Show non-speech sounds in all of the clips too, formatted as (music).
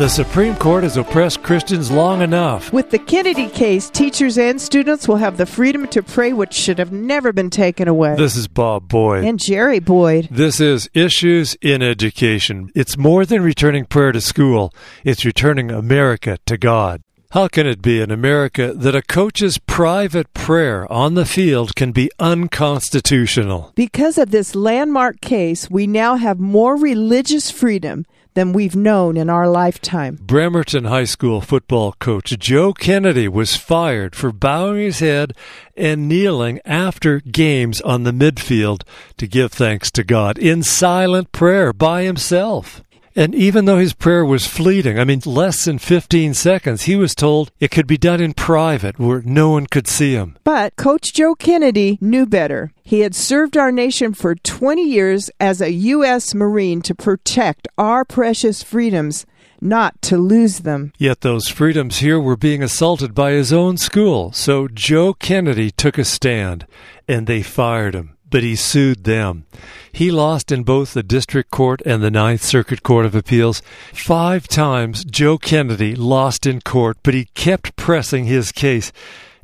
The Supreme Court has oppressed Christians long enough. With the Kennedy case, teachers and students will have the freedom to pray which should have never been taken away. This is Bob Boyd. And Jerry Boyd. This is Issues in Education. It's more than returning prayer to school, it's returning America to God. How can it be in America that a coach's private prayer on the field can be unconstitutional? Because of this landmark case, we now have more religious freedom than we've known in our lifetime. Bremerton High School football coach Joe Kennedy was fired for bowing his head and kneeling after games on the midfield to give thanks to God in silent prayer by himself. And even though his prayer was fleeting, I mean, less than 15 seconds, he was told it could be done in private where no one could see him. But Coach Joe Kennedy knew better. He had served our nation for 20 years as a U.S. Marine to protect our precious freedoms, not to lose them. Yet those freedoms here were being assaulted by his own school. So Joe Kennedy took a stand, and they fired him but he sued them. He lost in both the District Court and the Ninth Circuit Court of Appeals. Five times Joe Kennedy lost in court, but he kept pressing his case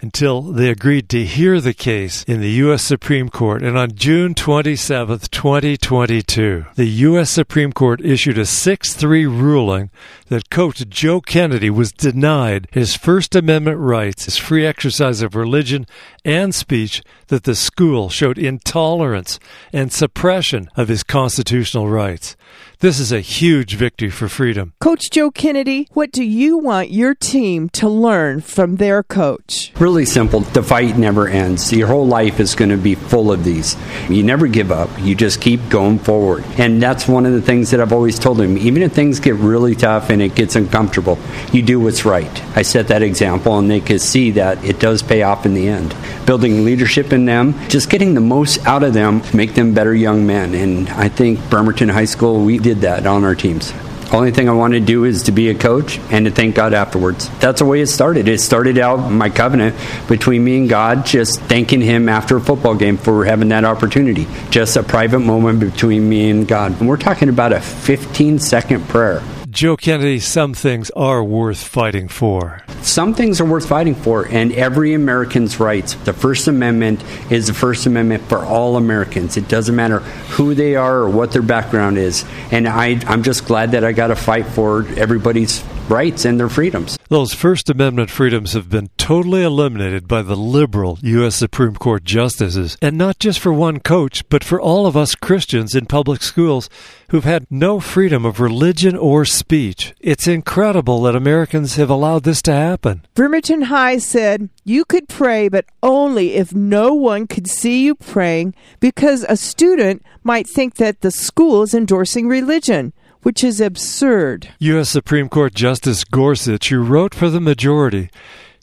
until they agreed to hear the case in the U.S. Supreme Court. And on June 27, 2022, the U.S. Supreme Court issued a 6 3 ruling that Coach Joe Kennedy was denied his First Amendment rights, his free exercise of religion and speech, that the school showed intolerance and suppression of his constitutional rights. This is a huge victory for freedom. Coach Joe Kennedy, what do you want your team to learn from their coach? Really simple. The fight never ends. Your whole life is going to be full of these. You never give up. You just keep going forward. And that's one of the things that I've always told them. Even if things get really tough and it gets uncomfortable, you do what's right. I set that example and they can see that it does pay off in the end. Building leadership in them, just getting the most out of them, make them better young men. And I think Bremerton High School, we did that on our teams. Only thing I want to do is to be a coach and to thank God afterwards. That's the way it started. It started out my covenant between me and God, just thanking Him after a football game for having that opportunity. Just a private moment between me and God. And we're talking about a 15 second prayer. Joe Kennedy, some things are worth fighting for. Some things are worth fighting for, and every American's rights. The First Amendment is the First Amendment for all Americans. It doesn't matter who they are or what their background is. And I, I'm just glad that I got to fight for everybody's rights and their freedoms. Those First Amendment freedoms have been totally eliminated by the liberal U.S. Supreme Court justices, and not just for one coach, but for all of us Christians in public schools who've had no freedom of religion or speech. It's incredible that Americans have allowed this to happen. Bremerton High said, You could pray, but only if no one could see you praying, because a student might think that the school is endorsing religion which is absurd. U.S. Supreme Court Justice Gorsuch, who wrote for the majority,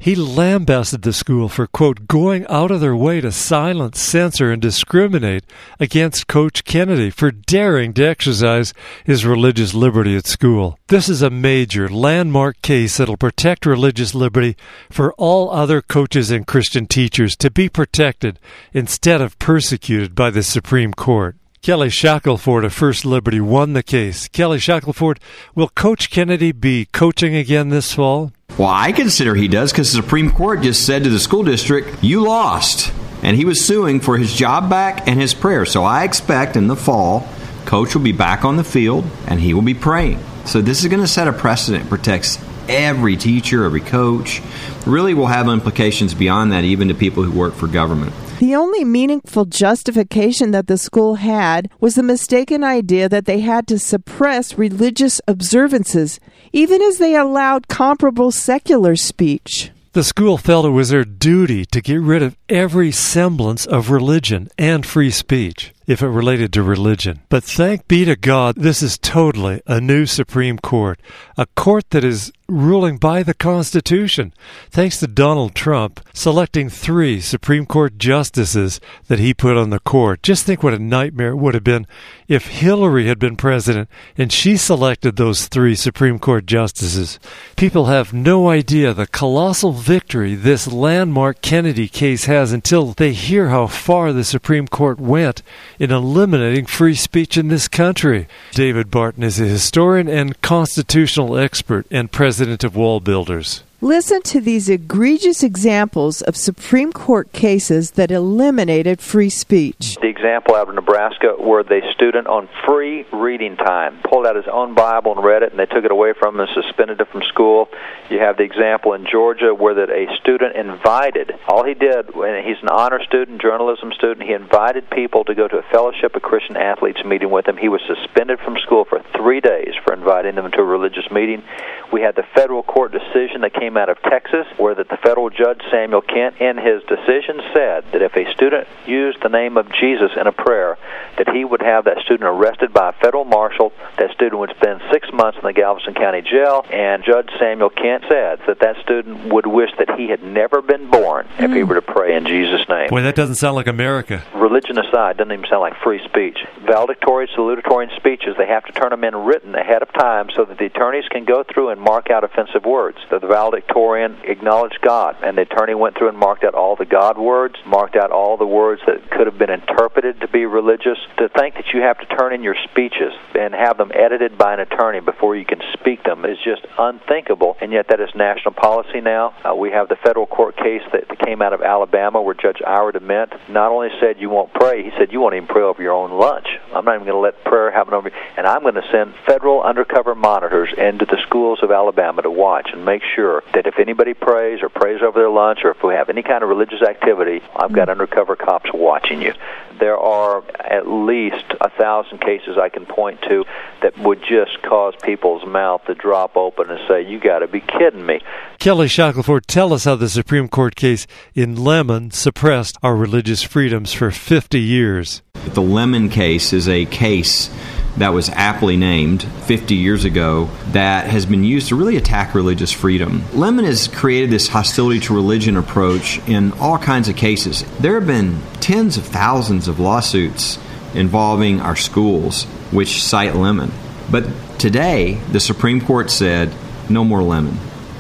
he lambasted the school for, quote, going out of their way to silence, censor, and discriminate against Coach Kennedy for daring to exercise his religious liberty at school. This is a major landmark case that'll protect religious liberty for all other coaches and Christian teachers to be protected instead of persecuted by the Supreme Court. Kelly Shackelford of First Liberty won the case. Kelly Shackelford, will Coach Kennedy be coaching again this fall? Well, I consider he does because the Supreme Court just said to the school district, you lost. And he was suing for his job back and his prayer. So I expect in the fall, Coach will be back on the field and he will be praying. So this is going to set a precedent, protects every teacher, every coach. Really will have implications beyond that, even to people who work for government. The only meaningful justification that the school had was the mistaken idea that they had to suppress religious observances, even as they allowed comparable secular speech. The school felt it was their duty to get rid of every semblance of religion and free speech if it related to religion. But thank be to God, this is totally a new Supreme Court, a court that is ruling by the Constitution, thanks to Donald Trump selecting three Supreme Court justices that he put on the court. Just think what a nightmare it would have been if Hillary had been president and she selected those three Supreme Court justices. People have no idea the colossal victory this landmark Kennedy case has until they hear how far the Supreme Court went in eliminating free speech in this country. David Barton is a historian and constitutional expert and president of Wall Builders. Listen to these egregious examples of Supreme Court cases that eliminated free speech. The example out of Nebraska where the student on free reading time pulled out his own Bible and read it, and they took it away from him and suspended it from school. You have the example in Georgia where that a student invited, all he did, and he's an honor student, journalism student, he invited people to go to a Fellowship of Christian Athletes meeting with him. He was suspended from school for three days for inviting them to a religious meeting. We had the federal court decision that came out of Texas where that the federal judge Samuel Kent in his decision said that if a student used the name of Jesus in a prayer that he would have that student arrested by a federal marshal that student would spend 6 months in the Galveston County jail and Judge Samuel Kent said that that student would wish that he had never been born if he hmm. were to pray in Jesus name. Boy, that doesn't sound like America. Religion aside, doesn't even sound like free speech. Valedictory, salutatorian speeches, they have to turn them in written ahead of time so that the attorneys can go through and mark out offensive words. The valedictorian acknowledged God, and the attorney went through and marked out all the God words, marked out all the words that could have been interpreted to be religious. To think that you have to turn in your speeches and have them edited by an attorney before you can speak them is just unthinkable, and yet that is national policy now. Uh, we have the federal court case that came out of Alabama where Judge Ira DeMent not only said you won't pray, he said you won't even pray over your own lunch. I'm not even going to let prayer happen over, and I'm going to send federal undercover monitors into the schools of Alabama to watch and make sure that if anybody prays or prays over their lunch or if we have any kind of religious activity, I've got hmm. undercover cops watching you. There are at least a thousand cases I can point to that would just cause people's mouth to drop open and say, "You got to be kidding me." Kelly Shackelford, tell us how the Supreme Court case in Lemon suppressed our religious freedoms for 50 years. The Lemon case is a case that was aptly named 50 years ago that has been used to really attack religious freedom. Lemon has created this hostility to religion approach in all kinds of cases. There have been tens of thousands of lawsuits involving our schools which cite Lemon. But today, the Supreme Court said, no more Lemon.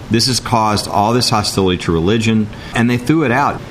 This has caused all this hostility to religion, and they threw it out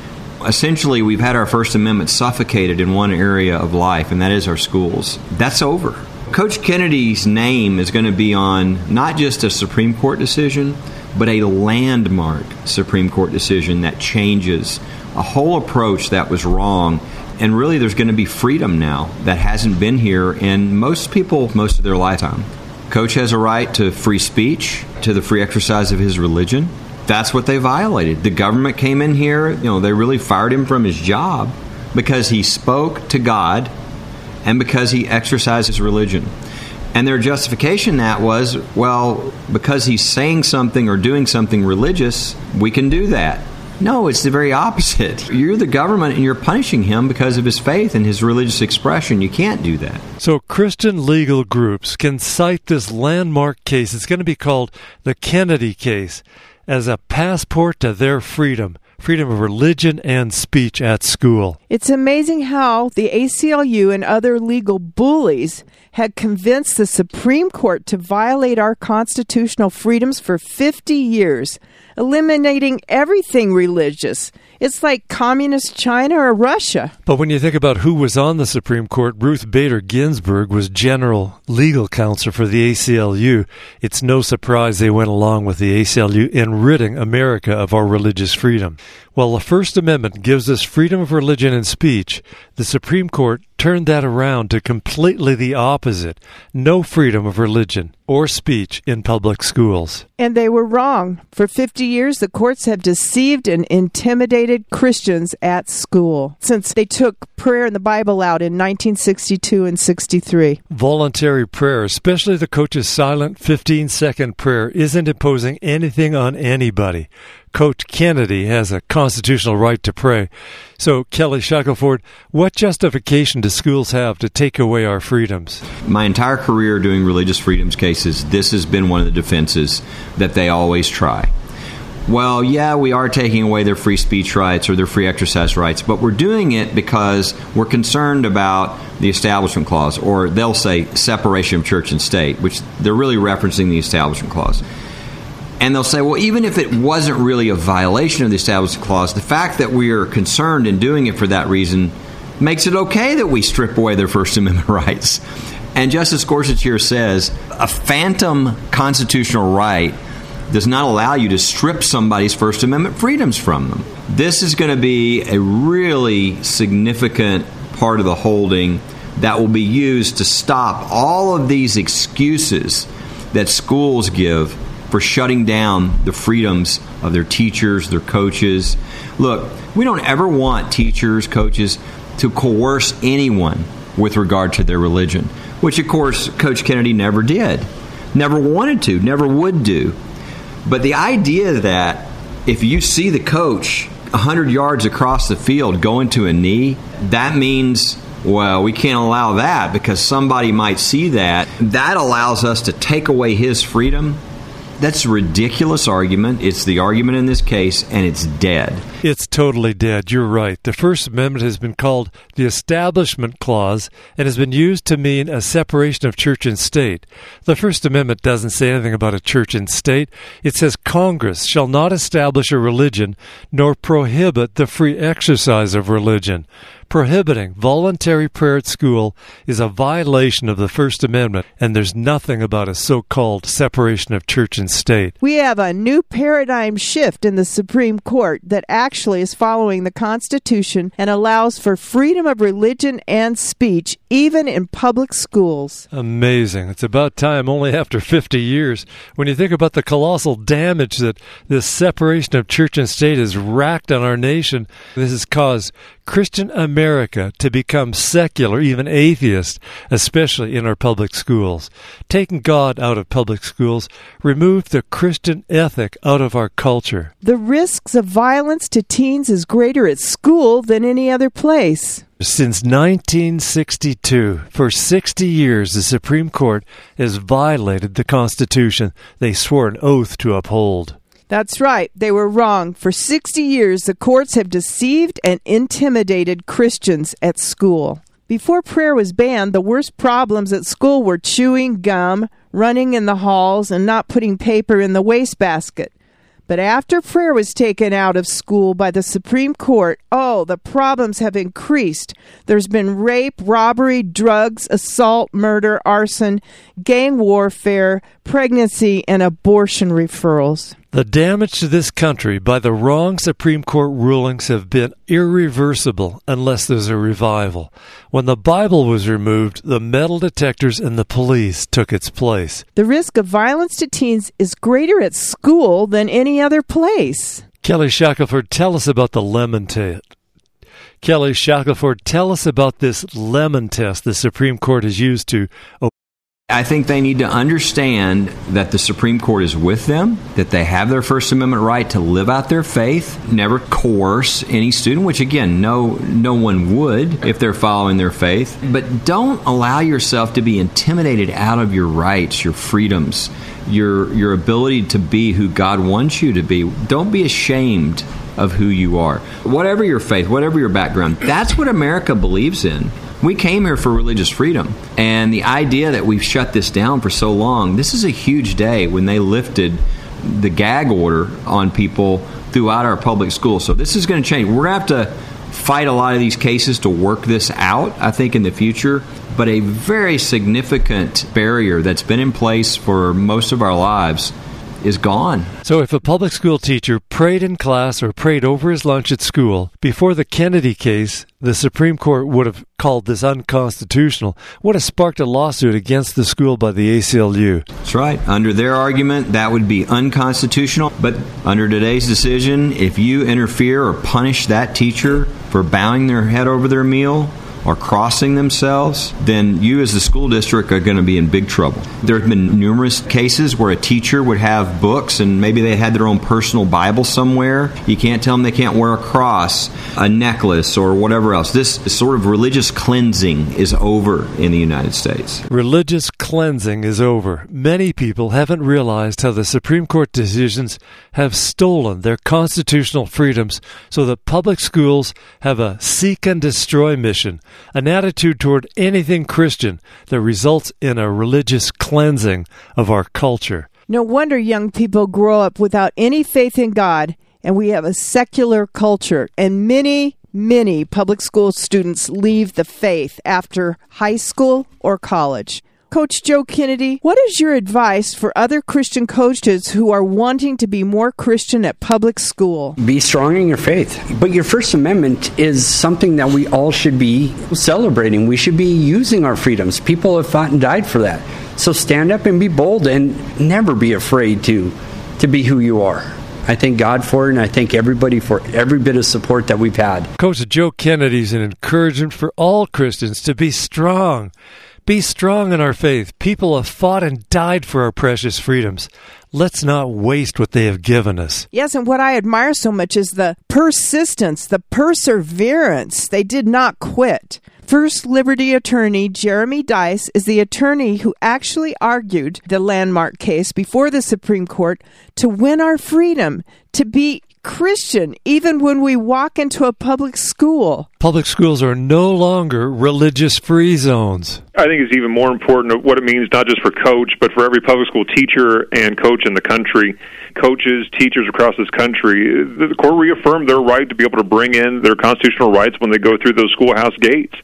essentially we've had our First Amendment suffocated in one area of life, and that is our schools. That's over. Coach Kennedy's name is going to be on not just a Supreme Court decision, but a landmark Supreme Court decision that changes a whole approach that was wrong. And really, there's going to be freedom now that hasn't been here in most people most of their lifetime. Coach has a right to free speech, to the free exercise of his religion. That's what they violated. The government came in here, you know, they really fired him from his job because he spoke to God and because he exercised his religion. And their justification that was, well, because he's saying something or doing something religious, we can do that. No, it's the very opposite. (laughs) You're the government and you're punishing him because of his faith and his religious expression. You can't do that. So, Christian legal groups can cite this landmark case. It's going to be called the Kennedy case as a passport to their freedom freedom of religion and speech at school. It's amazing how the ACLU and other legal bullies had convinced the Supreme Court to violate our constitutional freedoms for 50 years, eliminating everything religious. It's like communist China or Russia. But when you think about who was on the Supreme Court, Ruth Bader Ginsburg was general legal counsel for the ACLU. It's no surprise they went along with the ACLU in ridding America of our religious freedom. While the First Amendment gives us freedom of religion and speech, the Supreme Court turned that around to completely the opposite no freedom of religion or speech in public schools. And they were wrong. For 50 years, the courts have deceived and intimidated Christians at school since they took prayer in the Bible out in 1962 and 63. Voluntary prayer, especially the coach's silent 15 second prayer, isn't imposing anything on anybody. Coach Kennedy has a constitutional right to pray. So, Kelly Shackelford, what justification do schools have to take away our freedoms? My entire career doing religious freedoms cases this has been one of the defenses that they always try. Well, yeah, we are taking away their free speech rights or their free exercise rights, but we're doing it because we're concerned about the Establishment Clause, or they'll say separation of church and state, which they're really referencing the Establishment Clause. And they'll say, well, even if it wasn't really a violation of the Establishment Clause, the fact that we are concerned in doing it for that reason makes it okay that we strip away their First Amendment (laughs) rights. And Justice Gorsuch here says a phantom constitutional right does not allow you to strip somebody's First Amendment freedoms from them. This is going to be a really significant part of the holding that will be used to stop all of these excuses that schools give for shutting down the freedoms of their teachers, their coaches. Look, we don't ever want teachers, coaches to coerce anyone with regard to their religion, which of course Coach Kennedy never did, never wanted to, never would do. But the idea that if you see the coach 100 yards across the field going to a knee, that means, well, we can't allow that because somebody might see that. That allows us to take away his freedom that's a ridiculous argument. It's the argument in this case, and it's dead. It's totally dead. You're right. The First Amendment has been called the Establishment Clause and has been used to mean a separation of church and state. The First Amendment doesn't say anything about a church and state. It says Congress shall not establish a religion nor prohibit the free exercise of religion prohibiting voluntary prayer at school is a violation of the First Amendment, and there's nothing about a so called separation of church and state. We have a new paradigm shift in the Supreme Court that actually is following the Constitution and allows for freedom of religion and speech, even in public schools. Amazing. It's about time, only after 50 years. When you think about the colossal damage that this separation of church and state has racked on our nation, this has caused Christian America to become secular, even atheist, especially in our public schools. Taking God out of public schools removed the Christian ethic out of our culture. The risks of violence to teens is greater at school than any other place. Since 1962, for 60 years, the Supreme Court has violated the Constitution they swore an oath to uphold. That's right. They were wrong. For 60 years, the courts have deceived and intimidated Christians at school. Before prayer was banned, the worst problems at school were chewing gum, running in the halls, and not putting paper in the wastebasket. But after prayer was taken out of school by the Supreme Court, oh, the problems have increased. There's been rape, robbery, drugs, assault, murder, arson, gang warfare, pregnancy, and abortion referrals. The damage to this country by the wrong Supreme Court rulings have been irreversible unless there's a revival. When the Bible was removed, the metal detectors and the police took its place. The risk of violence to teens is greater at school than any other place. Kelly Shackelford, tell us about the lemon test. Kelly Shackelford, tell us about this lemon test the Supreme Court has used to I think they need to understand that the Supreme Court is with them, that they have their First Amendment right to live out their faith, never coerce any student, which again, no no one would if they're following their faith. But don't allow yourself to be intimidated out of your rights, your freedoms, your your ability to be who God wants you to be. Don't be ashamed of who you are. Whatever your faith, whatever your background, that's what America believes in. We came here for religious freedom. And the idea that we've shut this down for so long, this is a huge day when they lifted the gag order on people throughout our public schools. So this is going to change. We're going to have to fight a lot of these cases to work this out, I think, in the future. But a very significant barrier that's been in place for most of our lives is gone. So, if a public school teacher prayed in class or prayed over his lunch at school before the Kennedy case, the Supreme Court would have called this unconstitutional, would have sparked a lawsuit against the school by the ACLU. That's right. Under their argument, that would be unconstitutional. But under today's decision, if you interfere or punish that teacher for bowing their head over their meal, are crossing themselves, then you as the school district are going to be in big trouble. There have been numerous cases where a teacher would have books and maybe they had their own personal Bible somewhere. You can't tell them they can't wear a cross, a necklace, or whatever else. This sort of religious cleansing is over in the United States. Religious cleansing is over. Many people haven't realized how the Supreme Court decisions have stolen their constitutional freedoms so that public schools have a seek and destroy mission, an attitude toward anything Christian that results in a religious cleansing of our culture. No wonder young people grow up without any faith in God, and we have a secular culture, and many, many public school students leave the faith after high school or college. Coach Joe Kennedy, what is your advice for other Christian coaches who are wanting to be more Christian at public school? Be strong in your faith. But your First Amendment is something that we all should be celebrating. We should be using our freedoms. People have fought and died for that. So stand up and be bold and never be afraid to to be who you are. I thank God for it, and I thank everybody for every bit of support that we've had. Coach Joe Kennedy is an encouragement for all Christians to be strong. Be strong in our faith. People have fought and died for our precious freedoms. Let's not waste what they have given us. Yes, and what I admire so much is the persistence, the perseverance. They did not quit. First Liberty attorney Jeremy Dys is the attorney who actually argued the landmark case before the Supreme Court to win our freedom, to be Christian, even when we walk into a public school. Public schools are no longer religious free zones. I think it's even more important what it means not just for coach, but for every public school teacher and coach in the country. Coaches, teachers across this country, the court reaffirmed their right to be able to bring in their constitutional rights when they go through those schoolhouse gates.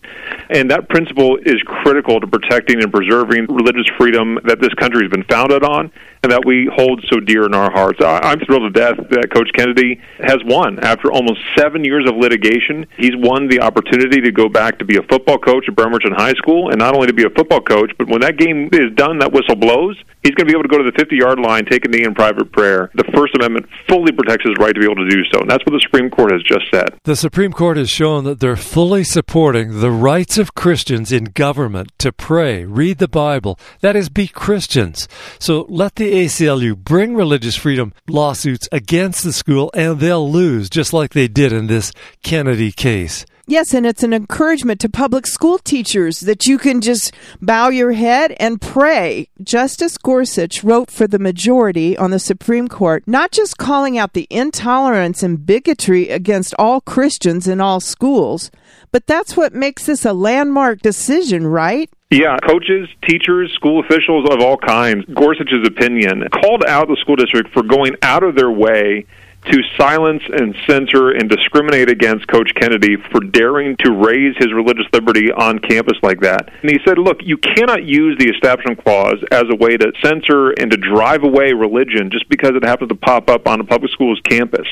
And that principle is critical to protecting and preserving religious freedom that this country has been founded on and that we hold so dear in our hearts. I'm thrilled to death that Coach Kennedy has won. After almost seven years of litigation, he's won the opportunity to go back to be a football coach at Bremerton High School, and not only to be a football coach, but when that game is done, that whistle blows, he's going to be able to go to the 50 yard line, take a knee in private prayer. The First Amendment fully protects his right to be able to do so, and that's what the Supreme Court has just said. The Supreme Court has shown that they're fully supporting the rights of Christians in government to pray, read the Bible, that is, be Christians. So let the ACLU bring religious freedom lawsuits against the school, and they'll lose, just like they did in this Kennedy case. Yes, and it's an encouragement to public school teachers that you can just bow your head and pray. Justice Gorsuch wrote for the majority on the Supreme Court, not just calling out the intolerance and bigotry against all Christians in all schools, but that's what makes this a landmark decision, right? Yeah, coaches, teachers, school officials of all kinds. Gorsuch's opinion called out the school district for going out of their way to silence and censor and discriminate against Coach Kennedy for daring to raise his religious liberty on campus like that. And he said, look, you cannot use the Establishment Clause as a way to censor and to drive away religion just because it happens to pop up on a public school's campus.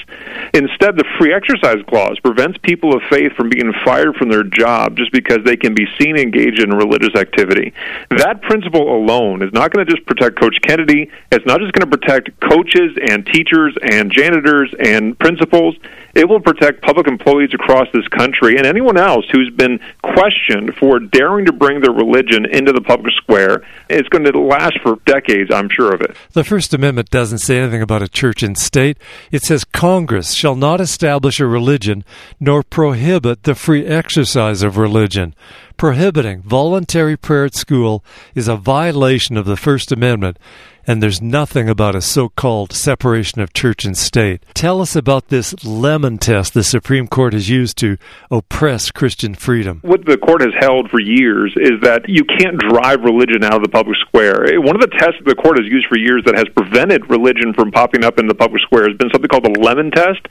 Instead, the Free Exercise Clause prevents people of faith from being fired from their job just because they can be seen engaged in religious activity. That principle alone is not going to just protect Coach Kennedy, it's not just going to protect coaches and teachers and janitors and principals. It will protect public employees across this country and anyone else who's been questioned for daring to bring their religion into the public square. It's going to last for decades, I'm sure of it. The First Amendment doesn't say anything about a church and state. It says Congress shall not establish a religion nor prohibit the free exercise of religion. Prohibiting voluntary prayer at school is a violation of the First Amendment and there's nothing about a so called separation of church and state. Tell us about this lemon test the Supreme Court has used to oppress Christian freedom. What the court has held for years is that you can't drive religion out of the public square. Eh, one of the tests the court has used for years that has prevented religion from popping up in the public square has been something called the lemon test.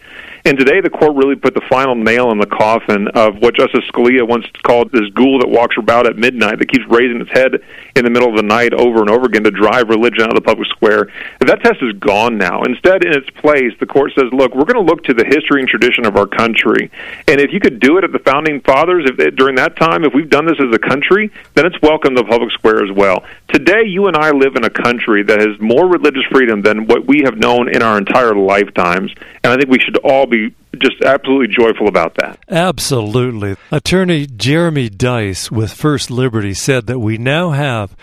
And today, the court really put the final nail in the coffin of what Justice Scalia once called this ghoul that walks about at midnight that keeps raising its head in the middle of the night over and over again to drive religion out of the public square. That test is gone now. Instead, in its place, the court says, look, we're going to look to the history and tradition of our country. And if you could do it at the founding fathers if, during that time, if we've done this as a country, then it's welcome to the public square as well. Today, you and I live in a country that has more religious freedom than what we have known in our entire lifetimes. And I think we should all be be just absolutely joyful about that. Absolutely. Attorney Jeremy Dys with First Liberty said that we now have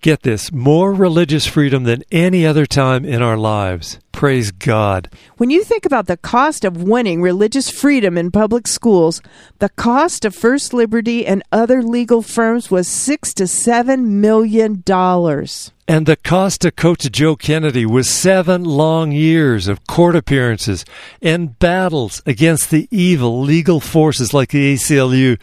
get this, more religious freedom than any other time in our lives. Praise God. When you think about the cost of winning religious freedom in public schools, the cost of First Liberty and other legal firms was six to seven million dollars. And the cost to Coach Joe Kennedy was seven long years of court appearances and battles against the evil legal forces like the ACLU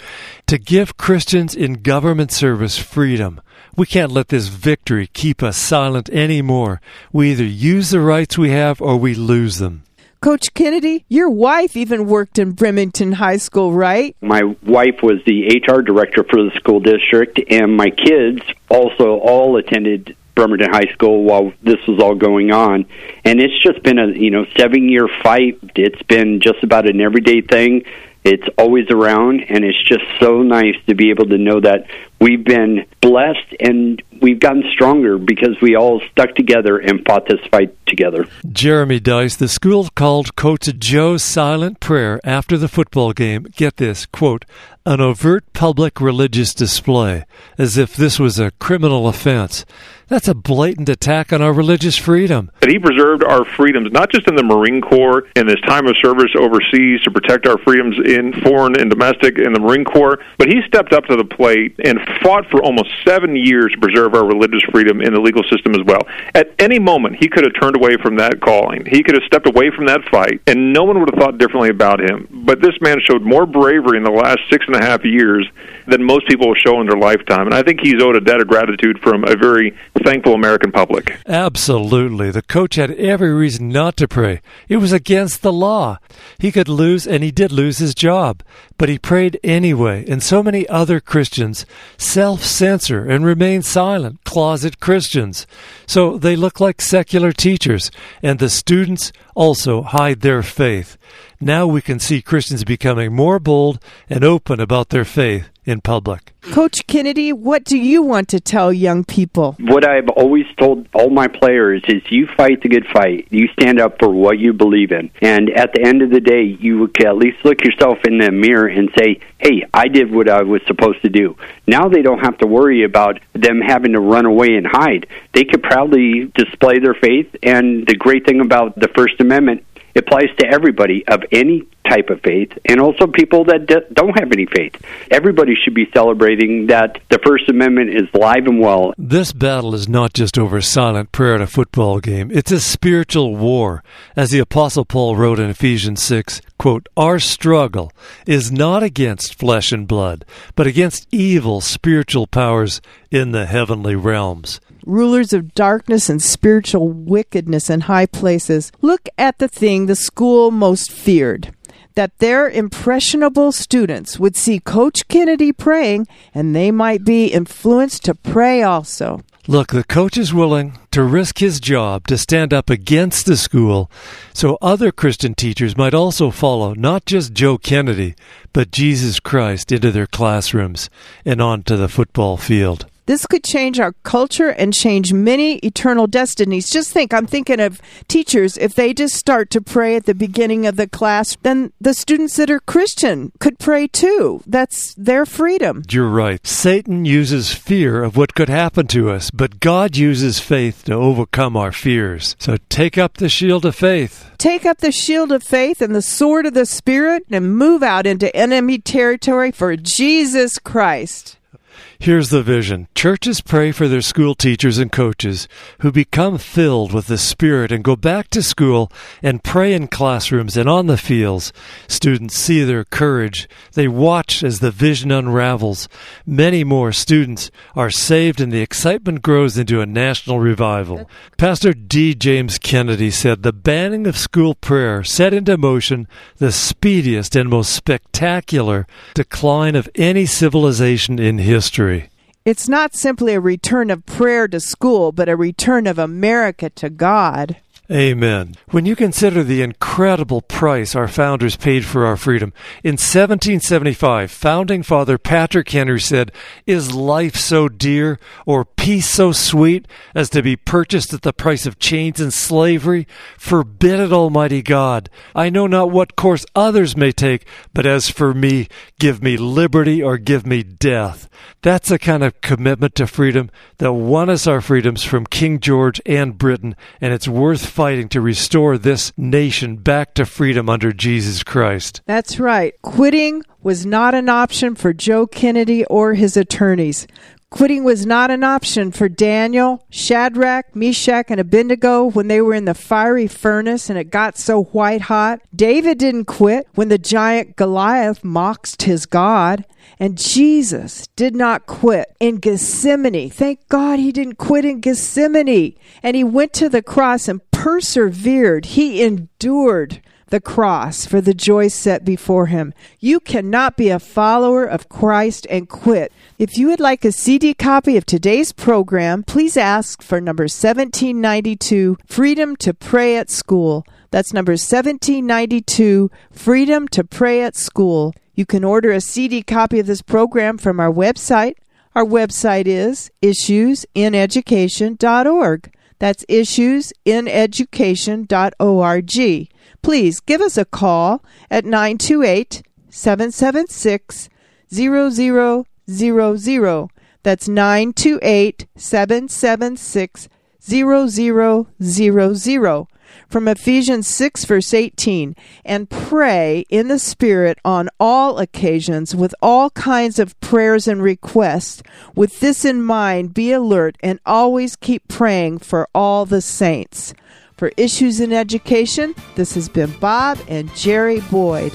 to give Christians in government service freedom. We can't let this victory keep us silent anymore. We either use the rights we have or we lose them. Coach Kennedy, your wife even worked in Bremerton High School, right? My wife was the HR director for the school district, and my kids also all attended Bremerton High School while this was all going on. And it's just been a you know seven year fight. It's been just about an everyday thing. It's always around, and it's just so nice to be able to know that we've been blessed and we've gotten stronger because we all stuck together and fought this fight together. Jeremy Dys, the school called Coach Joe's silent prayer after the football game, get this, quote, an overt public religious display, as if this was a criminal offense. That's a blatant attack on our religious freedom. And he preserved our freedoms, not just in the Marine Corps in his time of service overseas to protect our freedoms in foreign and domestic in the Marine Corps, but he stepped up to the plate and fought for almost seven years to preserve our religious freedom in the legal system as well. At any moment, he could have turned away from that calling. He could have stepped away from that fight, and no one would have thought differently about him. But this man showed more bravery in the last six and a half years than most people will show in their lifetime. And I think he's owed a debt of gratitude from a very thankful American public. Absolutely. The coach had every reason not to pray. It was against the law. He could lose, and he did lose his job. But he prayed anyway, and so many other Christians self censor and remain silent, closet Christians. So they look like secular teachers, and the students also hide their faith. Now we can see Christians becoming more bold and open about their faith in public. Coach Kennedy, what do you want to tell young people? What I've always told all my players is you fight the good fight. You stand up for what you believe in. And at the end of the day, you can at least look yourself in the mirror and say, hey, I did what I was supposed to do. Now they don't have to worry about them having to run away and hide. They could proudly display their faith. And the great thing about the First Amendment it applies to everybody of any type of faith and also people that don't have any faith. Everybody should be celebrating that the First Amendment is live and well. This battle is not just over silent prayer at a football game. It's a spiritual war. As the apostle Paul wrote in Ephesians 6, quote, "Our struggle is not against flesh and blood, but against evil spiritual powers in the heavenly realms." Rulers of darkness and spiritual wickedness in high places. Look at the thing the school most feared that their impressionable students would see Coach Kennedy praying and they might be influenced to pray also. Look, the coach is willing to risk his job to stand up against the school so other Christian teachers might also follow not just Joe Kennedy, but Jesus Christ into their classrooms and onto the football field. This could change our culture and change many eternal destinies. Just think, I'm thinking of teachers, if they just start to pray at the beginning of the class, then the students that are Christian could pray too. That's their freedom. You're right. Satan uses fear of what could happen to us, but God uses faith to overcome our fears. So take up the shield of faith. Take up the shield of faith and the sword of the Spirit and move out into enemy territory for Jesus Christ. Here's the vision churches pray for their school teachers and coaches who become filled with the Spirit and go back to school and pray in classrooms and on the fields. Students see their courage. They watch as the vision unravels. Many more students are saved, and the excitement grows into a national revival. Pastor D. James Kennedy said the banning of school prayer set into motion the speediest and most spectacular decline of any civilization in history. It's not simply a return of prayer to school, but a return of America to God. Amen. When you consider the incredible price our founders paid for our freedom, in 1775, founding father Patrick Henry said, Is life so dear or peace so sweet as to be purchased at the price of chains and slavery? Forbid it, Almighty God. I know not what course others may take, but as for me, give me liberty or give me death. That's the kind of commitment to freedom that won us our freedoms from King George and Britain, and it's worth fighting to restore this nation back to freedom under Jesus Christ. That's right. Quitting was not an option for Joe Kennedy or his attorneys. Quitting was not an option for Daniel, Shadrach, Meshach, and Abednego when they were in the fiery furnace and it got so white hot. David didn't quit when the giant Goliath mocked his God. And Jesus did not quit in Gethsemane. Thank God he didn't quit in Gethsemane. And he went to the cross and persevered. He endured the cross for the joy set before him. You cannot be a follower of Christ and quit. If you would like a CD copy of today's program, please ask for number 1792, Freedom to Pray at School. That's number 1792, Freedom to Pray at School. You can order a CD copy of this program from our website. Our website is issuesineducation.org. That's issuesineducation.org. Please give us a call at 928 776 0000. That's 928 776 0000 from Ephesians 6, verse 18, and pray in the Spirit on all occasions with all kinds of prayers and requests. With this in mind, be alert and always keep praying for all the saints. For Issues in Education, this has been Bob and Jerry Boyd.